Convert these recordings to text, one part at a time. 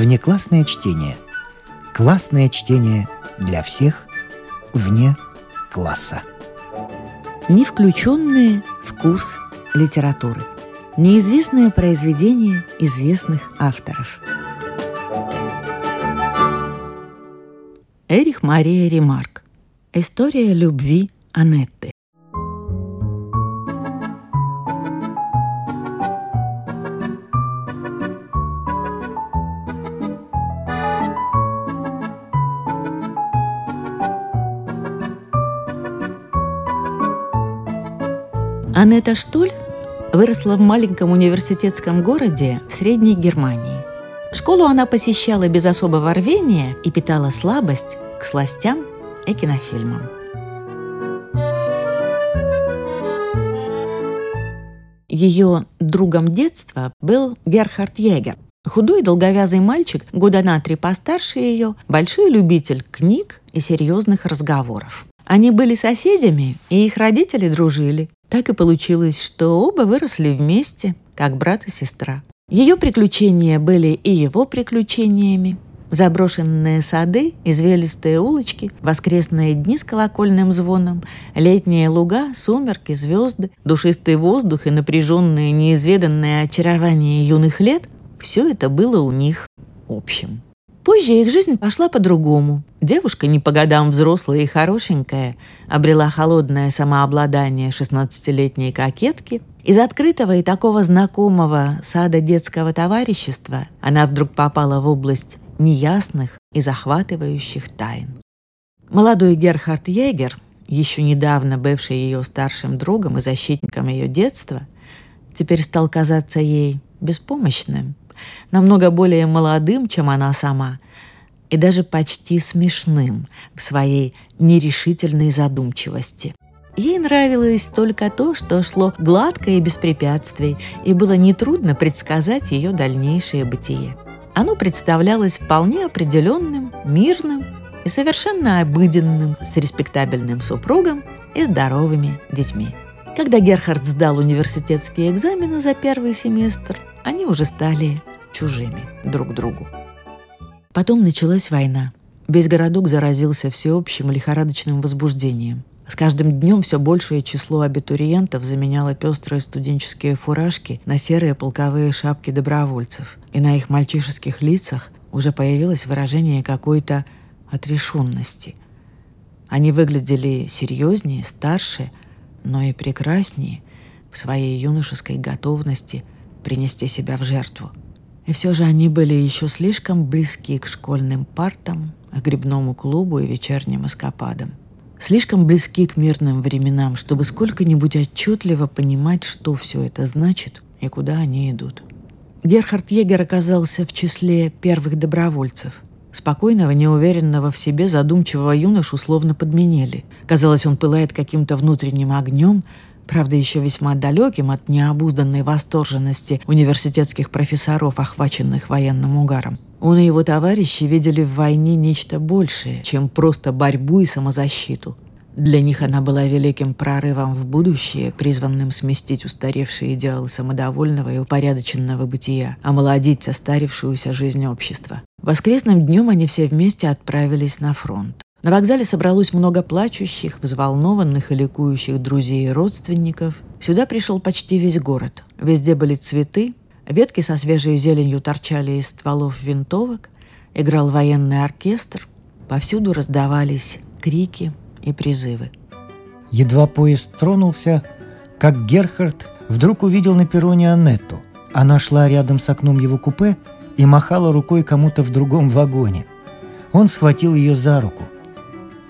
Внеклассное чтение. Классное чтение для всех вне класса. Не включенные в курс литературы. Неизвестное произведение известных авторов. Эрих Мария Ремарк. История любви Анетты. Анетта Штуль выросла в маленьком университетском городе в Средней Германии. Школу она посещала без особого рвения и питала слабость к сластям и кинофильмам. Ее другом детства был Герхард Егер, худой долговязый мальчик, года на три постарше ее, большой любитель книг и серьезных разговоров. Они были соседями, и их родители дружили. Так и получилось, что оба выросли вместе, как брат и сестра. Ее приключения были и его приключениями. Заброшенные сады, извилистые улочки, воскресные дни с колокольным звоном, летние луга, сумерки, звезды, душистый воздух и напряженное неизведанное очарование юных лет – все это было у них общим. Позже их жизнь пошла по-другому. Девушка, не по годам взрослая и хорошенькая, обрела холодное самообладание 16-летней кокетки. Из открытого и такого знакомого сада детского товарищества она вдруг попала в область неясных и захватывающих тайн. Молодой Герхард Егер, еще недавно бывший ее старшим другом и защитником ее детства, теперь стал казаться ей беспомощным, намного более молодым, чем она сама, и даже почти смешным в своей нерешительной задумчивости. Ей нравилось только то, что шло гладко и без препятствий, и было нетрудно предсказать ее дальнейшее бытие. Оно представлялось вполне определенным, мирным и совершенно обыденным, с респектабельным супругом и здоровыми детьми. Когда Герхард сдал университетские экзамены за первый семестр, они уже стали чужими друг другу. Потом началась война. Весь городок заразился всеобщим лихорадочным возбуждением. С каждым днем все большее число абитуриентов заменяло пестрые студенческие фуражки на серые полковые шапки добровольцев. И на их мальчишеских лицах уже появилось выражение какой-то отрешенности. Они выглядели серьезнее, старше, но и прекраснее в своей юношеской готовности принести себя в жертву. И все же они были еще слишком близки к школьным партам, к грибному клубу и вечерним эскападам. Слишком близки к мирным временам, чтобы сколько-нибудь отчетливо понимать, что все это значит и куда они идут. Герхард Егер оказался в числе первых добровольцев. Спокойного, неуверенного в себе, задумчивого юношу словно подменили. Казалось, он пылает каким-то внутренним огнем, правда, еще весьма далеким от необузданной восторженности университетских профессоров, охваченных военным угаром. Он и его товарищи видели в войне нечто большее, чем просто борьбу и самозащиту. Для них она была великим прорывом в будущее, призванным сместить устаревшие идеалы самодовольного и упорядоченного бытия, омолодить состарившуюся жизнь общества. Воскресным днем они все вместе отправились на фронт. На вокзале собралось много плачущих, взволнованных и ликующих друзей и родственников. Сюда пришел почти весь город. Везде были цветы, ветки со свежей зеленью торчали из стволов винтовок, играл военный оркестр, повсюду раздавались крики и призывы. Едва поезд тронулся, как Герхард вдруг увидел на перроне Аннетту. Она шла рядом с окном его купе и махала рукой кому-то в другом вагоне. Он схватил ее за руку –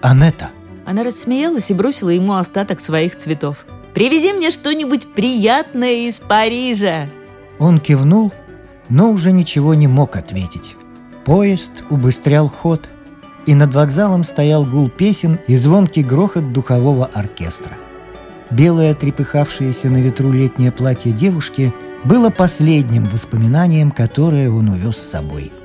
Анетта!» Она рассмеялась и бросила ему остаток своих цветов. «Привези мне что-нибудь приятное из Парижа!» Он кивнул, но уже ничего не мог ответить. Поезд убыстрял ход, и над вокзалом стоял гул песен и звонкий грохот духового оркестра. Белое трепыхавшееся на ветру летнее платье девушки было последним воспоминанием, которое он увез с собой –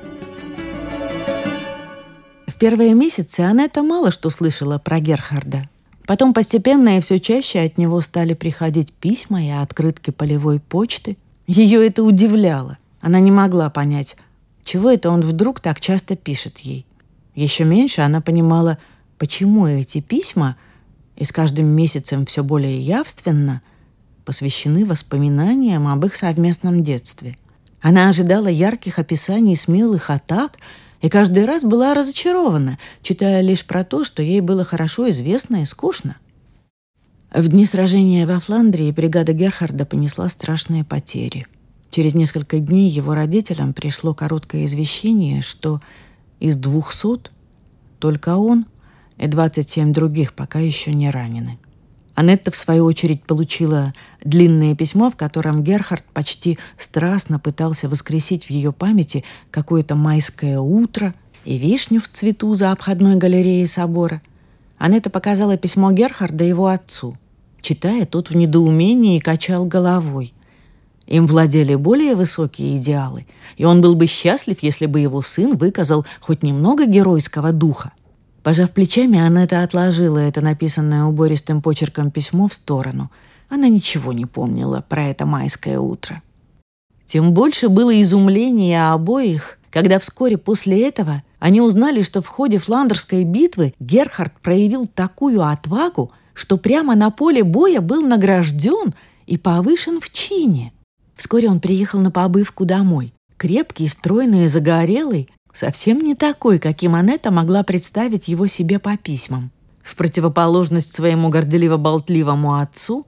в первые месяцы это мало что слышала про Герхарда. Потом постепенно и все чаще от него стали приходить письма и открытки полевой почты. Ее это удивляло. Она не могла понять, чего это он вдруг так часто пишет ей. Еще меньше она понимала, почему эти письма, и с каждым месяцем все более явственно, посвящены воспоминаниям об их совместном детстве. Она ожидала ярких описаний смелых атак и каждый раз была разочарована, читая лишь про то, что ей было хорошо известно и скучно. В дни сражения во Фландрии бригада Герхарда понесла страшные потери. Через несколько дней его родителям пришло короткое извещение, что из двухсот только он и 27 других пока еще не ранены. Анетта, в свою очередь, получила длинное письмо, в котором Герхард почти страстно пытался воскресить в ее памяти какое-то майское утро и вишню в цвету за обходной галереей собора. Анетта показала письмо Герхарда его отцу. Читая, тот в недоумении качал головой. Им владели более высокие идеалы, и он был бы счастлив, если бы его сын выказал хоть немного геройского духа. Пожав плечами, Анетта отложила это написанное убористым почерком письмо в сторону. Она ничего не помнила про это майское утро. Тем больше было изумления обоих, когда вскоре после этого они узнали, что в ходе Фландерской битвы Герхард проявил такую отвагу, что прямо на поле боя был награжден и повышен в чине. Вскоре он приехал на побывку домой. Крепкий, стройный и загорелый, совсем не такой, каким Анетта могла представить его себе по письмам. В противоположность своему горделиво-болтливому отцу,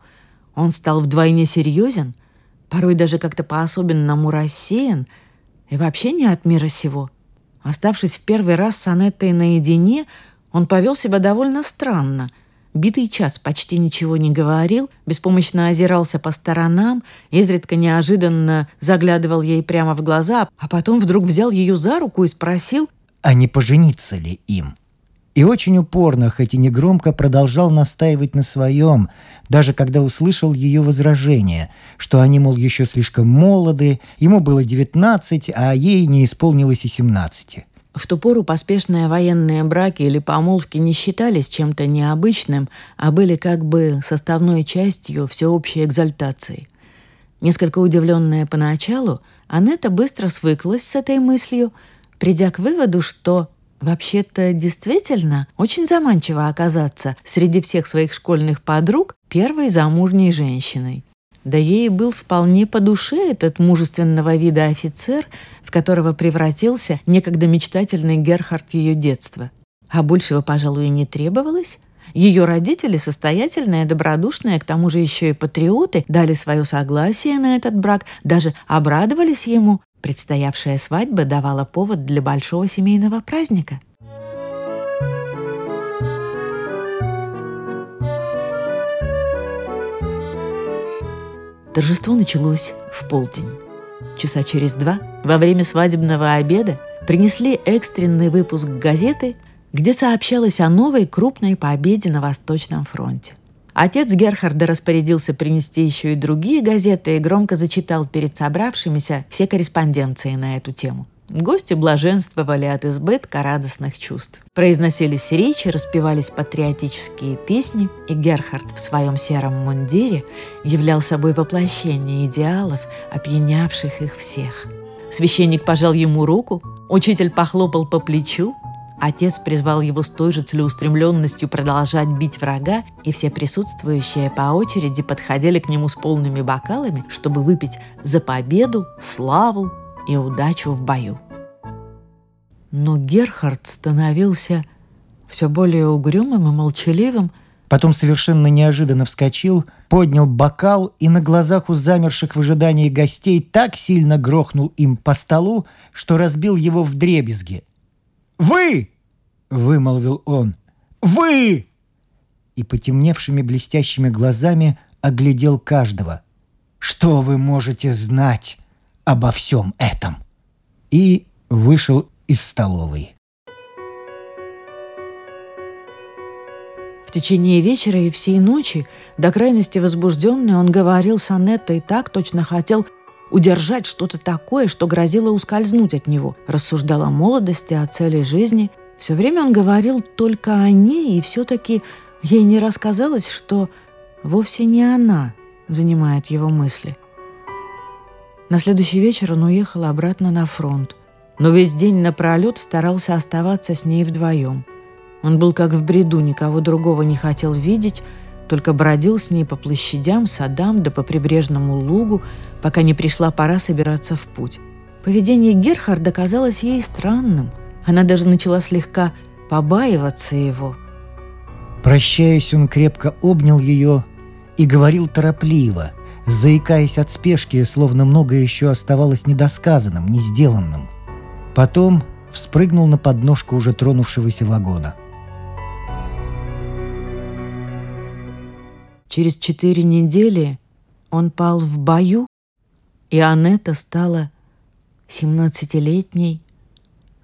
он стал вдвойне серьезен, порой даже как-то по-особенному рассеян и вообще не от мира сего. Оставшись в первый раз с Анеттой наедине, он повел себя довольно странно – Битый час почти ничего не говорил, беспомощно озирался по сторонам, изредка неожиданно заглядывал ей прямо в глаза, а потом вдруг взял ее за руку и спросил, а не пожениться ли им? И очень упорно, хоть и негромко, продолжал настаивать на своем, даже когда услышал ее возражение, что они, мол, еще слишком молоды, ему было девятнадцать, а ей не исполнилось и семнадцати. В ту пору поспешные военные браки или помолвки не считались чем-то необычным, а были как бы составной частью всеобщей экзальтации. Несколько удивленная поначалу, Анетта быстро свыклась с этой мыслью, придя к выводу, что вообще-то действительно очень заманчиво оказаться среди всех своих школьных подруг первой замужней женщиной. Да ей был вполне по душе этот мужественного вида офицер, в которого превратился некогда мечтательный Герхард ее детства. А большего, пожалуй, не требовалось. Ее родители, состоятельные, добродушные, к тому же еще и патриоты, дали свое согласие на этот брак, даже обрадовались ему. Предстоявшая свадьба давала повод для большого семейного праздника. Торжество началось в полдень. Часа через два, во время свадебного обеда, принесли экстренный выпуск газеты, где сообщалось о новой крупной победе на Восточном фронте. Отец Герхарда распорядился принести еще и другие газеты и громко зачитал перед собравшимися все корреспонденции на эту тему – Гости блаженствовали от избытка радостных чувств. Произносились речи, распевались патриотические песни, и Герхард в своем сером мундире являл собой воплощение идеалов, опьянявших их всех. Священник пожал ему руку, учитель похлопал по плечу, Отец призвал его с той же целеустремленностью продолжать бить врага, и все присутствующие по очереди подходили к нему с полными бокалами, чтобы выпить за победу, славу и удачу в бою. Но Герхард становился все более угрюмым и молчаливым, Потом совершенно неожиданно вскочил, поднял бокал и на глазах у замерших в ожидании гостей так сильно грохнул им по столу, что разбил его в дребезги. «Вы!» — вымолвил он. «Вы!» И потемневшими блестящими глазами оглядел каждого. «Что вы можете знать обо всем этом. И вышел из столовой. В течение вечера и всей ночи, до крайности возбужденный, он говорил с Анеттой так, точно хотел удержать что-то такое, что грозило ускользнуть от него. Рассуждал о молодости, о цели жизни. Все время он говорил только о ней, и все-таки ей не рассказалось, что вовсе не она занимает его мысли – на следующий вечер он уехал обратно на фронт. но весь день напролет старался оставаться с ней вдвоем. Он был как в бреду, никого другого не хотел видеть, только бродил с ней по площадям, садам да по прибрежному лугу, пока не пришла пора собираться в путь. Поведение Герхарда казалось ей странным. Она даже начала слегка побаиваться его. Прощаясь, он крепко обнял ее и говорил торопливо, заикаясь от спешки, словно многое еще оставалось недосказанным, не сделанным. Потом вспрыгнул на подножку уже тронувшегося вагона. Через четыре недели он пал в бою, и Анетта стала семнадцатилетней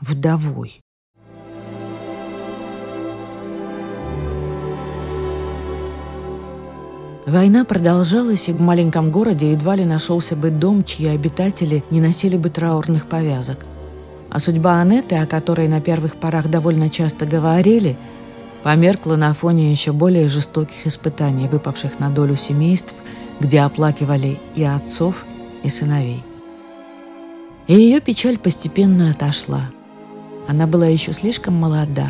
вдовой. Война продолжалась, и в маленьком городе едва ли нашелся бы дом, чьи обитатели не носили бы траурных повязок. А судьба Анетты, о которой на первых порах довольно часто говорили, померкла на фоне еще более жестоких испытаний, выпавших на долю семейств, где оплакивали и отцов, и сыновей. И ее печаль постепенно отошла. Она была еще слишком молода,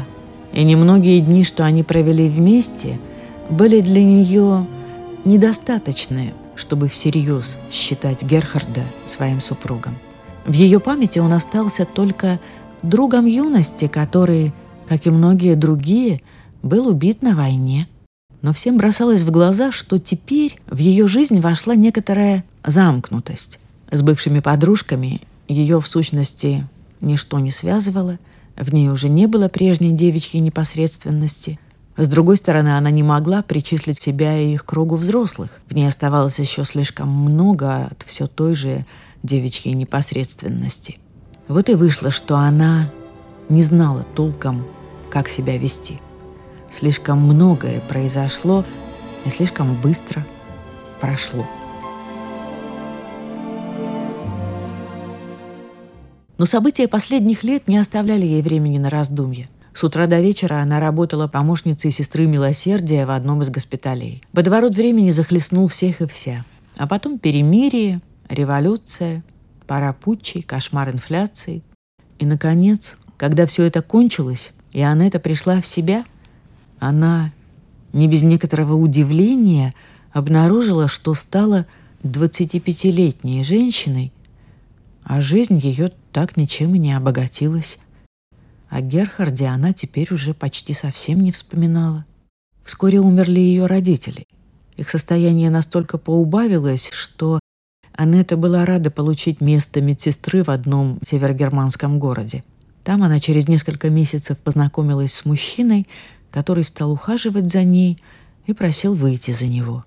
и немногие дни, что они провели вместе, были для нее недостаточное, чтобы всерьез считать Герхарда своим супругом. В ее памяти он остался только другом юности, который, как и многие другие, был убит на войне. Но всем бросалось в глаза, что теперь в ее жизнь вошла некоторая замкнутость. С бывшими подружками ее, в сущности, ничто не связывало, в ней уже не было прежней девичьей непосредственности. С другой стороны, она не могла причислить себя и их кругу взрослых. В ней оставалось еще слишком много от все той же девичьей непосредственности. Вот и вышло, что она не знала толком, как себя вести. Слишком многое произошло и слишком быстро прошло. Но события последних лет не оставляли ей времени на раздумья. С утра до вечера она работала помощницей сестры Милосердия в одном из госпиталей. Водоворот времени захлестнул всех и вся. А потом перемирие, революция, пара путчей, кошмар инфляции. И, наконец, когда все это кончилось, и Анетта пришла в себя, она, не без некоторого удивления, обнаружила, что стала 25-летней женщиной, а жизнь ее так ничем и не обогатилась. О Герхарде она теперь уже почти совсем не вспоминала. Вскоре умерли ее родители. Их состояние настолько поубавилось, что Анетта была рада получить место медсестры в одном севергерманском городе. Там она через несколько месяцев познакомилась с мужчиной, который стал ухаживать за ней и просил выйти за него.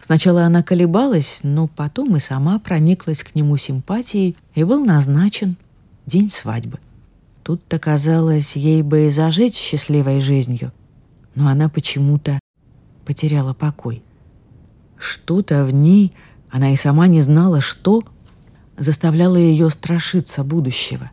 Сначала она колебалась, но потом и сама прониклась к нему симпатией, и был назначен день свадьбы. Тут-то казалось, ей бы и зажить счастливой жизнью, но она почему-то потеряла покой. Что-то в ней, она и сама не знала, что, заставляло ее страшиться будущего.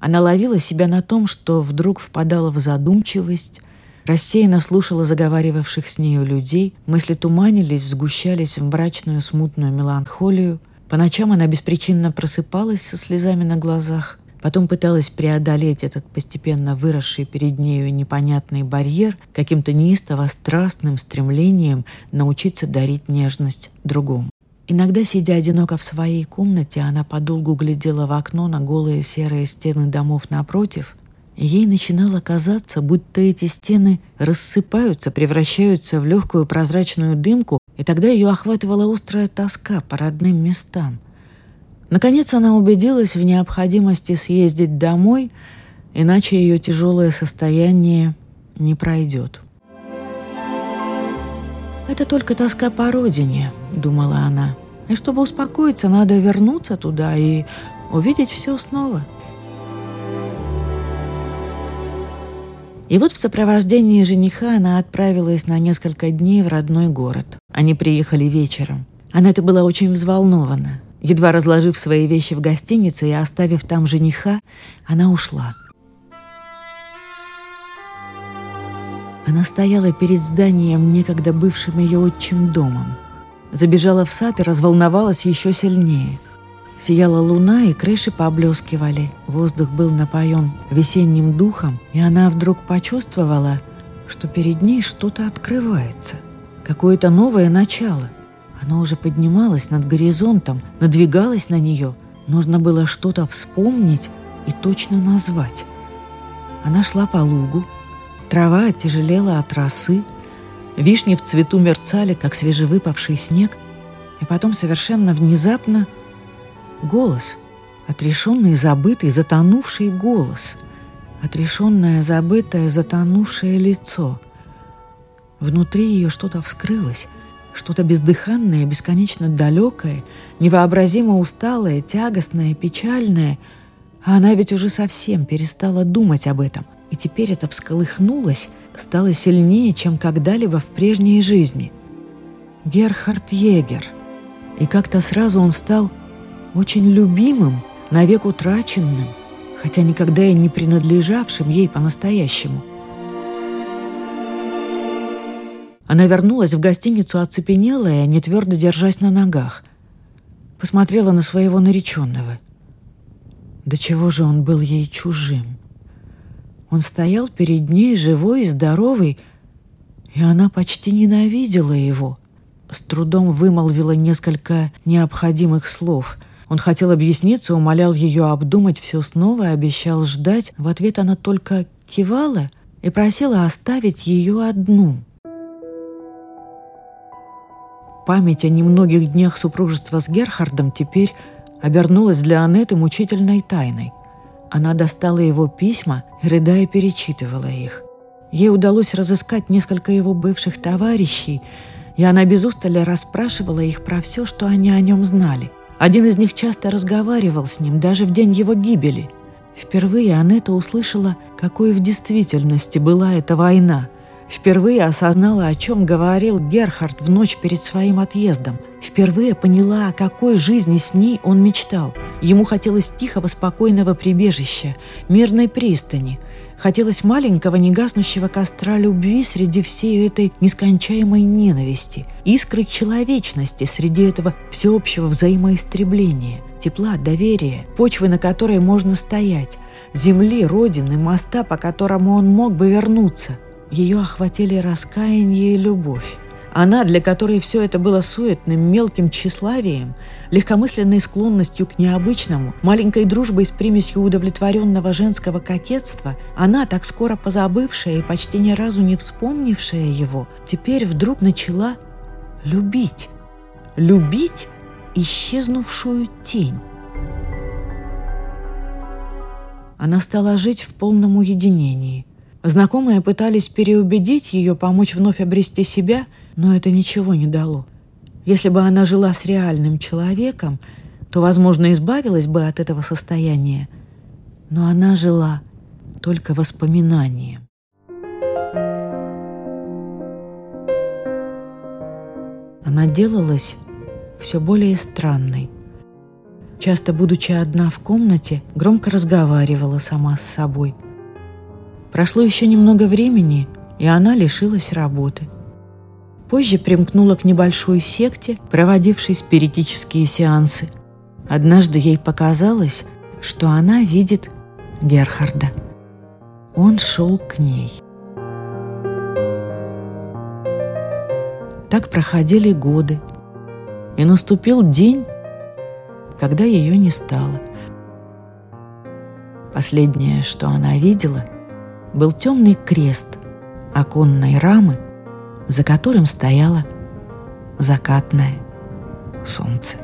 Она ловила себя на том, что вдруг впадала в задумчивость, рассеянно слушала заговаривавших с нею людей, мысли туманились, сгущались в мрачную смутную меланхолию. По ночам она беспричинно просыпалась со слезами на глазах, Потом пыталась преодолеть этот постепенно выросший перед нею непонятный барьер каким-то неистово страстным стремлением научиться дарить нежность другому. Иногда, сидя одиноко в своей комнате, она подолгу глядела в окно на голые серые стены домов напротив, и ей начинало казаться, будто эти стены рассыпаются, превращаются в легкую прозрачную дымку, и тогда ее охватывала острая тоска по родным местам. Наконец она убедилась в необходимости съездить домой, иначе ее тяжелое состояние не пройдет. «Это только тоска по родине», — думала она. «И чтобы успокоиться, надо вернуться туда и увидеть все снова». И вот в сопровождении жениха она отправилась на несколько дней в родной город. Они приехали вечером. Она это была очень взволнована. Едва разложив свои вещи в гостинице и оставив там жениха, она ушла. Она стояла перед зданием, некогда бывшим ее отчим домом. Забежала в сад и разволновалась еще сильнее. Сияла луна, и крыши поблескивали. Воздух был напоен весенним духом, и она вдруг почувствовала, что перед ней что-то открывается. Какое-то новое начало. Оно уже поднималось над горизонтом, надвигалось на нее. Нужно было что-то вспомнить и точно назвать. Она шла по лугу. Трава оттяжелела от росы. Вишни в цвету мерцали, как свежевыпавший снег. И потом совершенно внезапно голос, отрешенный, забытый, затонувший голос, отрешенное, забытое, затонувшее лицо. Внутри ее что-то вскрылось, что-то бездыханное, бесконечно далекое, невообразимо усталое, тягостное, печальное. А она ведь уже совсем перестала думать об этом. И теперь это всколыхнулось, стало сильнее, чем когда-либо в прежней жизни. Герхард Егер. И как-то сразу он стал очень любимым, навек утраченным, хотя никогда и не принадлежавшим ей по-настоящему – Она вернулась в гостиницу оцепенелая, не твердо держась на ногах. Посмотрела на своего нареченного. До чего же он был ей чужим? Он стоял перед ней живой и здоровый, и она почти ненавидела его. С трудом вымолвила несколько необходимых слов. Он хотел объясниться, умолял ее обдумать все снова, обещал ждать. В ответ она только кивала и просила оставить ее одну — Память о немногих днях супружества с Герхардом теперь обернулась для Аннеты мучительной тайной. Она достала его письма рыдая, перечитывала их. Ей удалось разыскать несколько его бывших товарищей, и она без устали расспрашивала их про все, что они о нем знали. Один из них часто разговаривал с ним, даже в день его гибели. Впервые Аннета услышала, какой в действительности была эта война – Впервые осознала, о чем говорил Герхард в ночь перед своим отъездом. Впервые поняла, о какой жизни с ней он мечтал. Ему хотелось тихого, спокойного прибежища, мирной пристани. Хотелось маленького, негаснущего костра любви среди всей этой нескончаемой ненависти, искры человечности среди этого всеобщего взаимоистребления, тепла, доверия, почвы, на которой можно стоять, земли, родины, моста, по которому он мог бы вернуться – ее охватили раскаяние и любовь. Она, для которой все это было суетным, мелким тщеславием, легкомысленной склонностью к необычному, маленькой дружбой с примесью удовлетворенного женского кокетства, она, так скоро позабывшая и почти ни разу не вспомнившая его, теперь вдруг начала любить. Любить исчезнувшую тень. Она стала жить в полном уединении – Знакомые пытались переубедить ее помочь вновь обрести себя, но это ничего не дало. Если бы она жила с реальным человеком, то, возможно, избавилась бы от этого состояния. Но она жила только воспоминанием. Она делалась все более странной. Часто, будучи одна в комнате, громко разговаривала сама с собой – Прошло еще немного времени, и она лишилась работы. Позже примкнула к небольшой секте, проводившей спиритические сеансы. Однажды ей показалось, что она видит Герхарда. Он шел к ней. Так проходили годы, и наступил день, когда ее не стало. Последнее, что она видела, был темный крест оконной рамы, за которым стояло закатное солнце.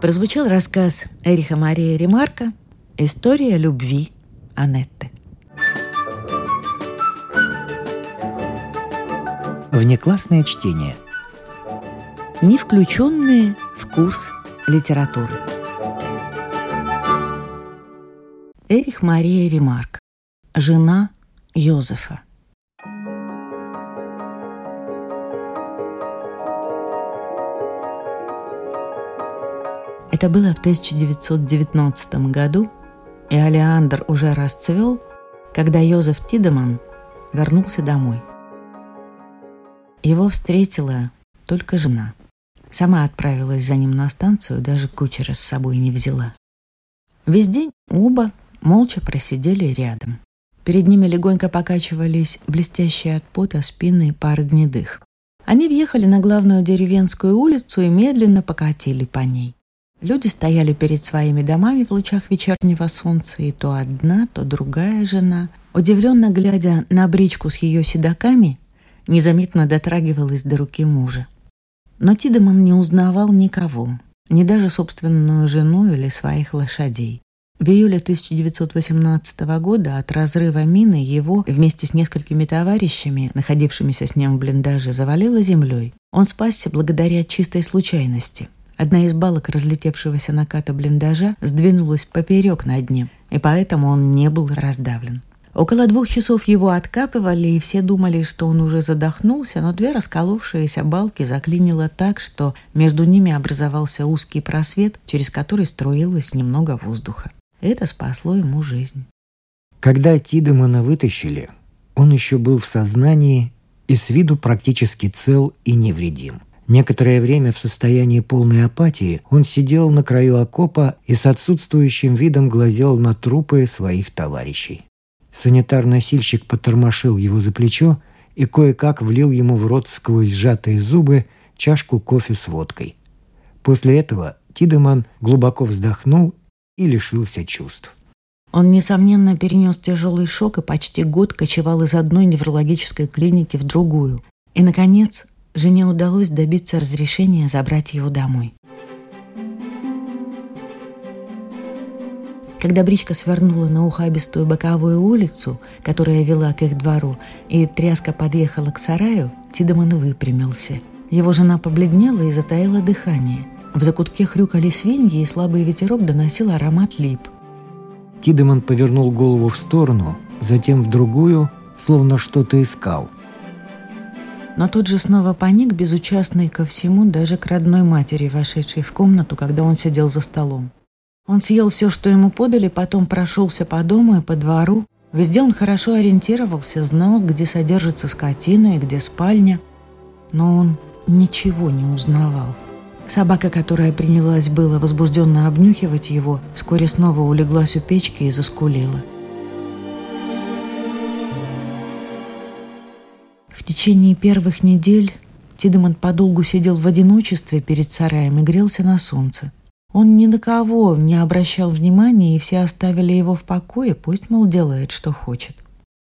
Прозвучал рассказ Эриха Мария Ремарка «История любви Анетты». Внеклассное чтение. Не включенные в курс литературы. Эрих Мария Ремарк. Жена Йозефа. Это было в 1919 году, и Алеандр уже расцвел, когда Йозеф Тидеман вернулся домой. Его встретила только жена. Сама отправилась за ним на станцию, даже кучера с собой не взяла. Весь день оба молча просидели рядом. Перед ними легонько покачивались блестящие от пота спины пары гнедых. Они въехали на главную деревенскую улицу и медленно покатили по ней. Люди стояли перед своими домами в лучах вечернего солнца, и то одна, то другая жена, удивленно глядя на бричку с ее седаками, незаметно дотрагивалась до руки мужа. Но Тидеман не узнавал никого, ни даже собственную жену или своих лошадей. В июле 1918 года от разрыва мины его вместе с несколькими товарищами, находившимися с ним в блиндаже, завалило землей. Он спасся благодаря чистой случайности. Одна из балок разлетевшегося наката блиндажа сдвинулась поперек на дне, и поэтому он не был раздавлен. Около двух часов его откапывали, и все думали, что он уже задохнулся, но две расколовшиеся балки заклинило так, что между ними образовался узкий просвет, через который струилось немного воздуха. Это спасло ему жизнь. Когда Тидемана вытащили, он еще был в сознании и с виду практически цел и невредим. Некоторое время в состоянии полной апатии он сидел на краю окопа и с отсутствующим видом глазел на трупы своих товарищей. Санитар-носильщик потормошил его за плечо и кое-как влил ему в рот сквозь сжатые зубы чашку кофе с водкой. После этого Тидеман глубоко вздохнул и лишился чувств. Он, несомненно, перенес тяжелый шок и почти год кочевал из одной неврологической клиники в другую. И, наконец, жене удалось добиться разрешения забрать его домой. Когда бричка свернула на ухабистую боковую улицу, которая вела к их двору, и тряска подъехала к сараю, Тидеман выпрямился. Его жена побледнела и затаила дыхание. В закутке хрюкали свиньи, и слабый ветерок доносил аромат лип. Тидеман повернул голову в сторону, затем в другую, словно что-то искал. Но тут же снова паник, безучастный ко всему, даже к родной матери, вошедшей в комнату, когда он сидел за столом. Он съел все, что ему подали, потом прошелся по дому и по двору. Везде он хорошо ориентировался, знал, где содержится скотина и где спальня. Но он ничего не узнавал. Собака, которая принялась было возбужденно обнюхивать его, вскоре снова улеглась у печки и заскулила. В течение первых недель Тидеман подолгу сидел в одиночестве перед сараем и грелся на солнце. Он ни на кого не обращал внимания, и все оставили его в покое, пусть, мол, делает, что хочет.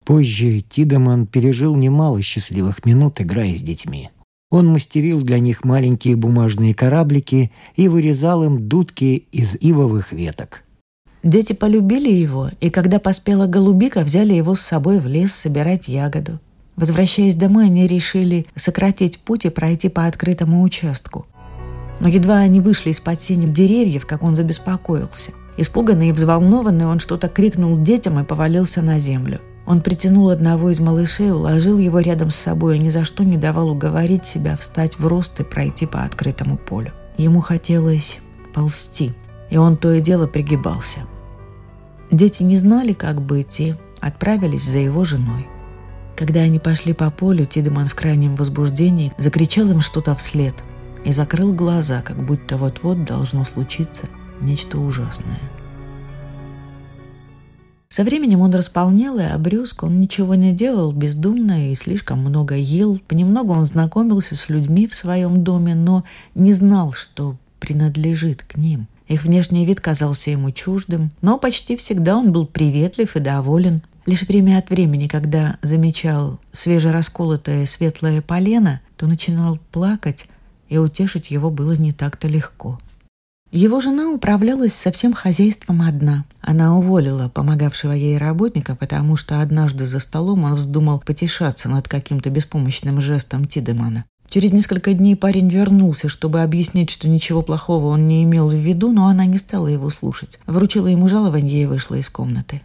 Позже Тидеман пережил немало счастливых минут, играя с детьми. Он мастерил для них маленькие бумажные кораблики и вырезал им дудки из ивовых веток. Дети полюбили его, и когда поспела голубика, взяли его с собой в лес собирать ягоду. Возвращаясь домой, они решили сократить путь и пройти по открытому участку. Но едва они вышли из-под сенек деревьев, как он забеспокоился. Испуганный и взволнованный, он что-то крикнул детям и повалился на землю. Он притянул одного из малышей, уложил его рядом с собой и ни за что не давал уговорить себя встать в рост и пройти по открытому полю. Ему хотелось ползти, и он то и дело пригибался. Дети не знали, как быть, и отправились за его женой. Когда они пошли по полю, Тидеман в крайнем возбуждении закричал им что-то вслед – и закрыл глаза, как будто вот-вот должно случиться нечто ужасное. Со временем он располнел и обрюзг, он ничего не делал бездумно и слишком много ел. Понемногу он знакомился с людьми в своем доме, но не знал, что принадлежит к ним. Их внешний вид казался ему чуждым, но почти всегда он был приветлив и доволен. Лишь время от времени, когда замечал свежерасколотое светлое полено, то начинал плакать, и утешить его было не так-то легко. Его жена управлялась со всем хозяйством одна. Она уволила помогавшего ей работника, потому что однажды за столом он вздумал потешаться над каким-то беспомощным жестом Тидемана. Через несколько дней парень вернулся, чтобы объяснить, что ничего плохого он не имел в виду, но она не стала его слушать. Вручила ему жалование и вышла из комнаты.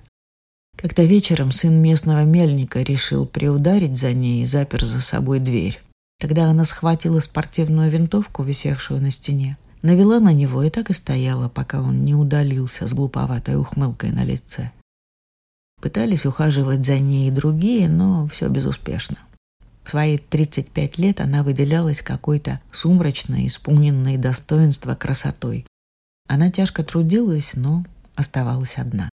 Когда вечером сын местного мельника решил приударить за ней и запер за собой дверь. Тогда она схватила спортивную винтовку, висевшую на стене, навела на него и так и стояла, пока он не удалился с глуповатой ухмылкой на лице. Пытались ухаживать за ней и другие, но все безуспешно. В свои 35 лет она выделялась какой-то сумрачной, исполненной достоинства красотой. Она тяжко трудилась, но оставалась одна.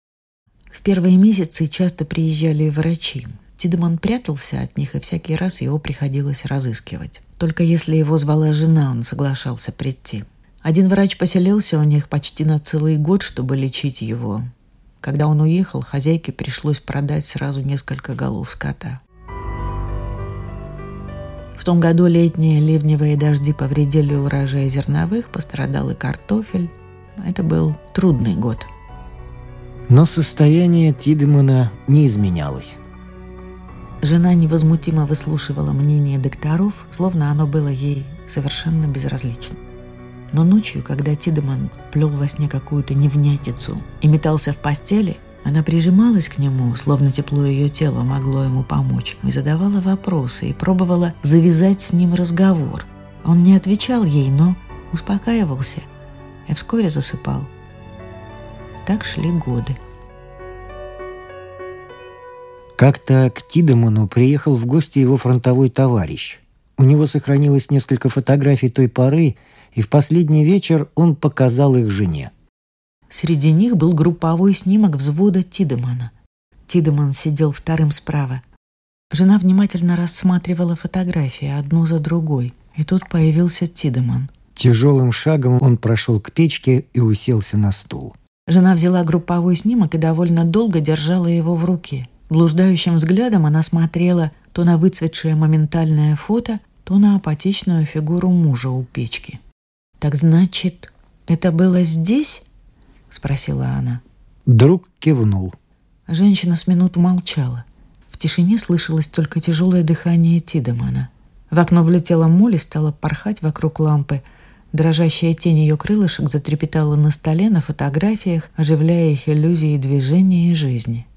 В первые месяцы часто приезжали врачи. Тидеман прятался от них, и всякий раз его приходилось разыскивать. Только если его звала жена, он соглашался прийти. Один врач поселился у них почти на целый год, чтобы лечить его. Когда он уехал, хозяйке пришлось продать сразу несколько голов скота. В том году летние ливневые дожди повредили урожай зерновых, пострадал и картофель. Это был трудный год. Но состояние Тидемана не изменялось. Жена невозмутимо выслушивала мнение докторов, словно оно было ей совершенно безразлично. Но ночью, когда Тидеман плел во сне какую-то невнятицу и метался в постели, она прижималась к нему, словно тепло ее тела могло ему помочь, и задавала вопросы, и пробовала завязать с ним разговор. Он не отвечал ей, но успокаивался и вскоре засыпал. Так шли годы. Как-то к Тидеману приехал в гости его фронтовой товарищ. У него сохранилось несколько фотографий той поры, и в последний вечер он показал их жене. Среди них был групповой снимок взвода Тидемана. Тидеман сидел вторым справа. Жена внимательно рассматривала фотографии одну за другой, и тут появился Тидеман. Тяжелым шагом он прошел к печке и уселся на стул. Жена взяла групповой снимок и довольно долго держала его в руке. Блуждающим взглядом она смотрела то на выцветшее моментальное фото, то на апатичную фигуру мужа у печки. «Так значит, это было здесь?» — спросила она. Друг кивнул. Женщина с минуту молчала. В тишине слышалось только тяжелое дыхание Тидемана. В окно влетела моль и стала порхать вокруг лампы. Дрожащая тень ее крылышек затрепетала на столе на фотографиях, оживляя их иллюзии движения и жизни.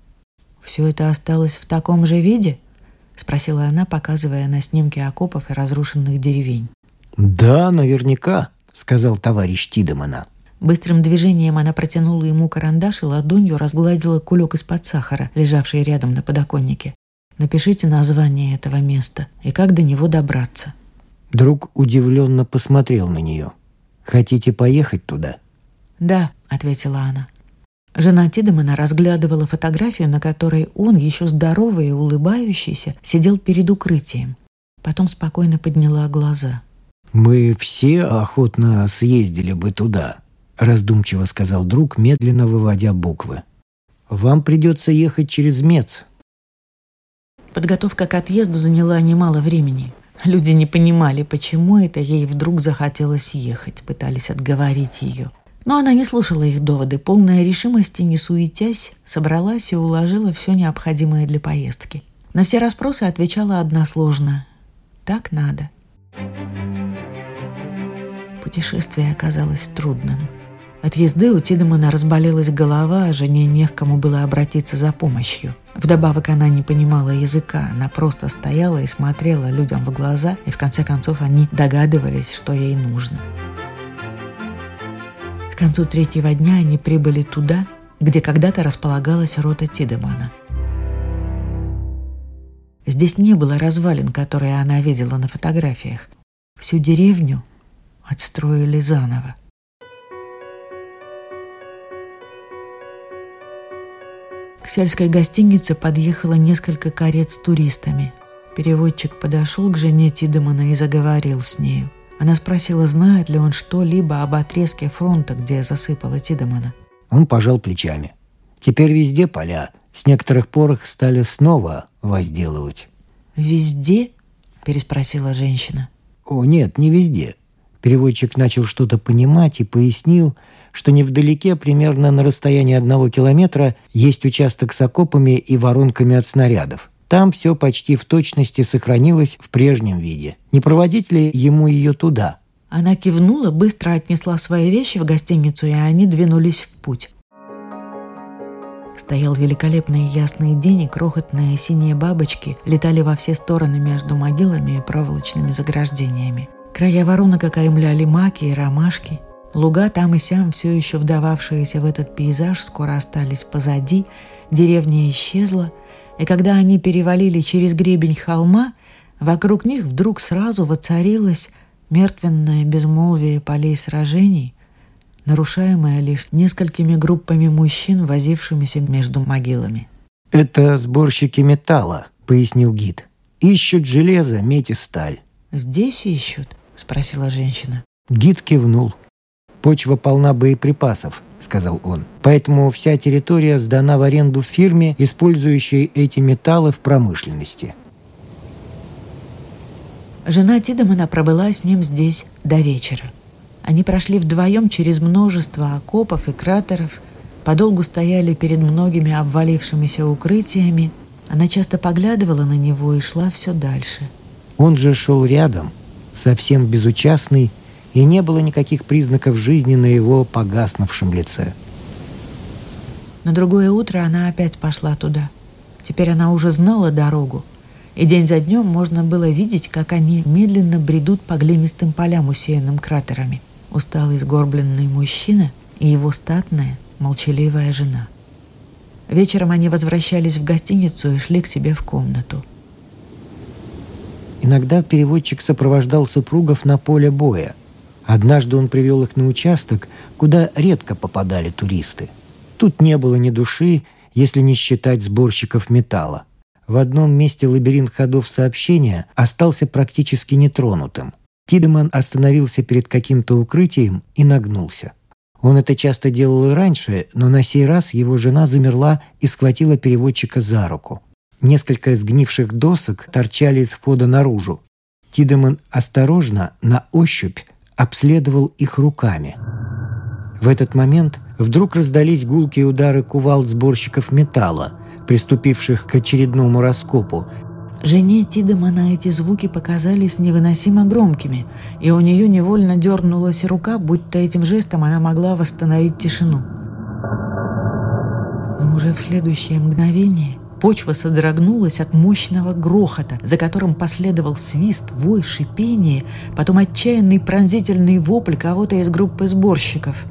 «Все это осталось в таком же виде?» — спросила она, показывая на снимки окопов и разрушенных деревень. «Да, наверняка», сказал товарищ Тидемана. Быстрым движением она протянула ему карандаш и ладонью разгладила кулек из-под сахара, лежавший рядом на подоконнике. «Напишите название этого места и как до него добраться». Друг удивленно посмотрел на нее. «Хотите поехать туда?» «Да», — ответила она. Жена Тидемана разглядывала фотографию, на которой он, еще здоровый и улыбающийся, сидел перед укрытием. Потом спокойно подняла глаза — «Мы все охотно съездили бы туда», – раздумчиво сказал друг, медленно выводя буквы. «Вам придется ехать через Мец». Подготовка к отъезду заняла немало времени. Люди не понимали, почему это ей вдруг захотелось ехать, пытались отговорить ее. Но она не слушала их доводы, полная решимости, не суетясь, собралась и уложила все необходимое для поездки. На все расспросы отвечала односложно «Так надо». Путешествие оказалось трудным. От езды у Тидемана разболелась голова, а жене не к кому было обратиться за помощью. Вдобавок она не понимала языка, она просто стояла и смотрела людям в глаза, и в конце концов они догадывались, что ей нужно. К концу третьего дня они прибыли туда, где когда-то располагалась рота Тидемана. Здесь не было развалин, которые она видела на фотографиях. Всю деревню отстроили заново. К сельской гостинице подъехало несколько карет с туристами. Переводчик подошел к жене Тидемана и заговорил с нею. Она спросила, знает ли он что-либо об отрезке фронта, где засыпала Тидемана. Он пожал плечами. Теперь везде поля. С некоторых пор их стали снова возделывать. «Везде?» – переспросила женщина. «О, нет, не везде. Переводчик начал что-то понимать и пояснил, что невдалеке, примерно на расстоянии одного километра, есть участок с окопами и воронками от снарядов. Там все почти в точности сохранилось в прежнем виде. Не проводить ли ему ее туда? Она кивнула, быстро отнесла свои вещи в гостиницу, и они двинулись в путь. Стоял великолепный ясный день, и крохотные синие бабочки летали во все стороны между могилами и проволочными заграждениями. Края воронок окаймляли маки и ромашки. Луга там и сям, все еще вдававшиеся в этот пейзаж, скоро остались позади, деревня исчезла, и когда они перевалили через гребень холма, вокруг них вдруг сразу воцарилось мертвенное безмолвие полей сражений, нарушаемое лишь несколькими группами мужчин, возившимися между могилами. «Это сборщики металла», — пояснил гид. «Ищут железо, медь и сталь». «Здесь ищут?» — спросила женщина. Гид кивнул. «Почва полна боеприпасов», — сказал он. «Поэтому вся территория сдана в аренду фирме, использующей эти металлы в промышленности». Жена Тидемана пробыла с ним здесь до вечера. Они прошли вдвоем через множество окопов и кратеров, подолгу стояли перед многими обвалившимися укрытиями. Она часто поглядывала на него и шла все дальше. Он же шел рядом, совсем безучастный, и не было никаких признаков жизни на его погаснувшем лице. На другое утро она опять пошла туда. Теперь она уже знала дорогу, и день за днем можно было видеть, как они медленно бредут по глинистым полям, усеянным кратерами. Усталый сгорбленный мужчина и его статная, молчаливая жена. Вечером они возвращались в гостиницу и шли к себе в комнату. Иногда переводчик сопровождал супругов на поле боя – Однажды он привел их на участок, куда редко попадали туристы. Тут не было ни души, если не считать сборщиков металла. В одном месте лабиринт ходов сообщения остался практически нетронутым. Тидеман остановился перед каким-то укрытием и нагнулся. Он это часто делал и раньше, но на сей раз его жена замерла и схватила переводчика за руку. Несколько сгнивших досок торчали из входа наружу. Тидеман осторожно, на ощупь, обследовал их руками. В этот момент вдруг раздались гулкие удары кувалд сборщиков металла, приступивших к очередному раскопу. Жене Тидемана эти звуки показались невыносимо громкими, и у нее невольно дернулась рука, будто этим жестом она могла восстановить тишину. Но уже в следующее мгновение Почва содрогнулась от мощного грохота, за которым последовал свист, вой, шипение, потом отчаянный пронзительный вопль кого-то из группы сборщиков.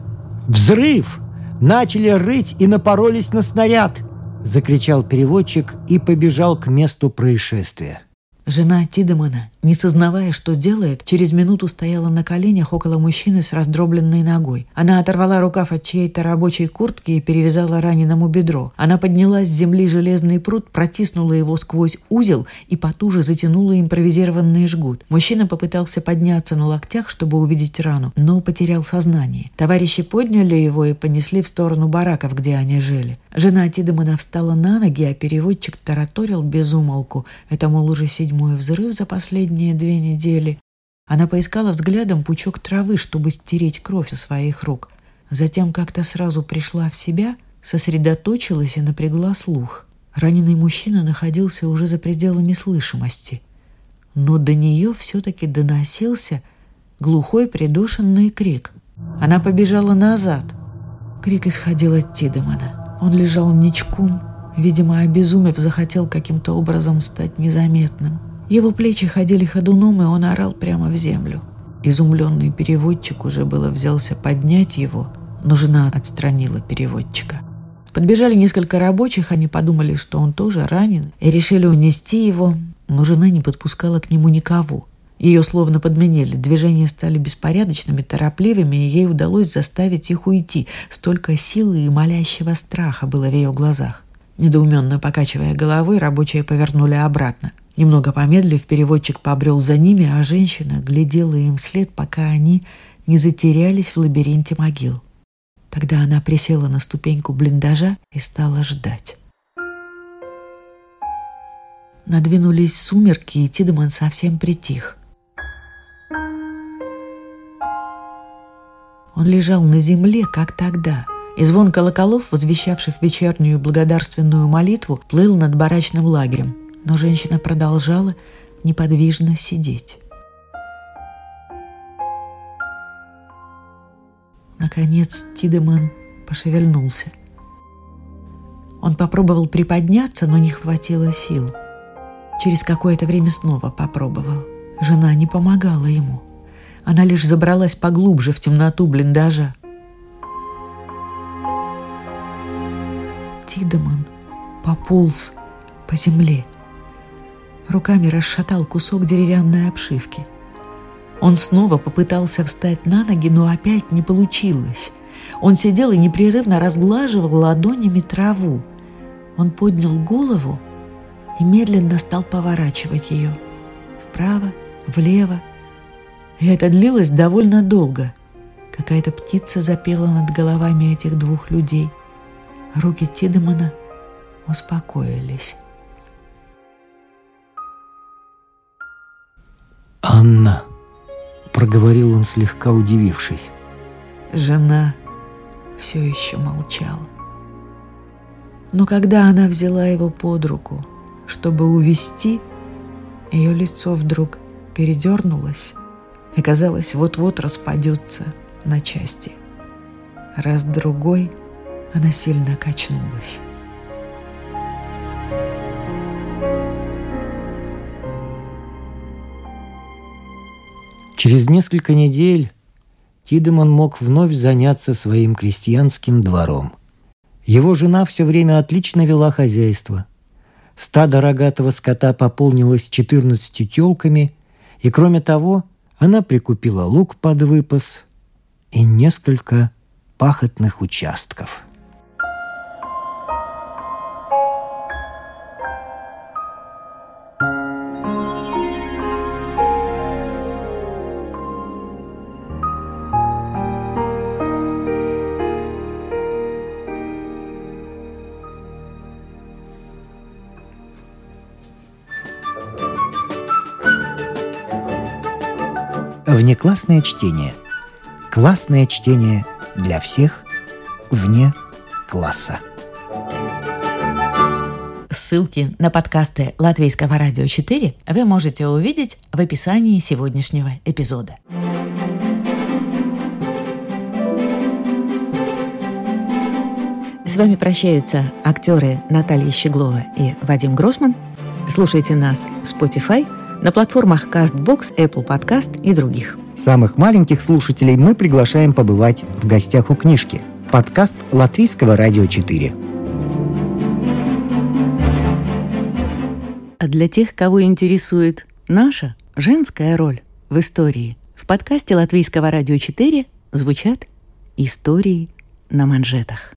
«Взрыв! Начали рыть и напоролись на снаряд!» — закричал переводчик и побежал к месту происшествия. Жена Тидемана, не сознавая, что делает, через минуту стояла на коленях около мужчины с раздробленной ногой. Она оторвала рукав от чьей-то рабочей куртки и перевязала раненому бедро. Она подняла с земли железный пруд, протиснула его сквозь узел и потуже затянула импровизированный жгут. Мужчина попытался подняться на локтях, чтобы увидеть рану, но потерял сознание. Товарищи подняли его и понесли в сторону бараков, где они жили. Жена Тидемана встала на ноги, а переводчик тараторил без умолку. Это, мол, уже седьмой мой взрыв за последние две недели. Она поискала взглядом пучок травы, чтобы стереть кровь со своих рук. Затем как-то сразу пришла в себя, сосредоточилась и напрягла слух. Раненый мужчина находился уже за пределами слышимости. Но до нее все-таки доносился глухой придушенный крик. Она побежала назад. Крик исходил от Тидемана. Он лежал ничком, видимо, обезумев, захотел каким-то образом стать незаметным. Его плечи ходили ходуном, и он орал прямо в землю. Изумленный переводчик уже было взялся поднять его, но жена отстранила переводчика. Подбежали несколько рабочих, они подумали, что он тоже ранен, и решили унести его, но жена не подпускала к нему никого. Ее словно подменили, движения стали беспорядочными, торопливыми, и ей удалось заставить их уйти. Столько силы и молящего страха было в ее глазах. Недоуменно покачивая головой, рабочие повернули обратно. Немного помедлив, переводчик побрел за ними, а женщина глядела им вслед, пока они не затерялись в лабиринте могил. Тогда она присела на ступеньку блиндажа и стала ждать. Надвинулись сумерки, и Тидеман совсем притих. Он лежал на земле, как тогда — и звон колоколов, возвещавших вечернюю благодарственную молитву, плыл над барачным лагерем. Но женщина продолжала неподвижно сидеть. Наконец Тидеман пошевельнулся. Он попробовал приподняться, но не хватило сил. Через какое-то время снова попробовал. Жена не помогала ему. Она лишь забралась поглубже в темноту блиндажа. Тидеман пополз по земле. Руками расшатал кусок деревянной обшивки. Он снова попытался встать на ноги, но опять не получилось. Он сидел и непрерывно разглаживал ладонями траву. Он поднял голову и медленно стал поворачивать ее. Вправо, влево. И это длилось довольно долго. Какая-то птица запела над головами этих двух людей. Руки Тидемана успокоились. «Анна!» — проговорил он, слегка удивившись. Жена все еще молчала. Но когда она взяла его под руку, чтобы увести, ее лицо вдруг передернулось и, казалось, вот-вот распадется на части. Раз-другой она сильно качнулась. Через несколько недель Тидеман мог вновь заняться своим крестьянским двором. Его жена все время отлично вела хозяйство. Стадо рогатого скота пополнилось 14 телками, и кроме того, она прикупила лук под выпас и несколько пахотных участков – Внеклассное чтение. Классное чтение для всех вне класса. Ссылки на подкасты Латвийского радио 4 вы можете увидеть в описании сегодняшнего эпизода. С вами прощаются актеры Наталья Щеглова и Вадим Гросман. Слушайте нас в Spotify – на платформах CastBox, Apple Podcast и других. Самых маленьких слушателей мы приглашаем побывать в гостях у книжки. Подкаст Латвийского радио 4. А для тех, кого интересует наша женская роль в истории, в подкасте Латвийского радио 4 звучат истории на манжетах.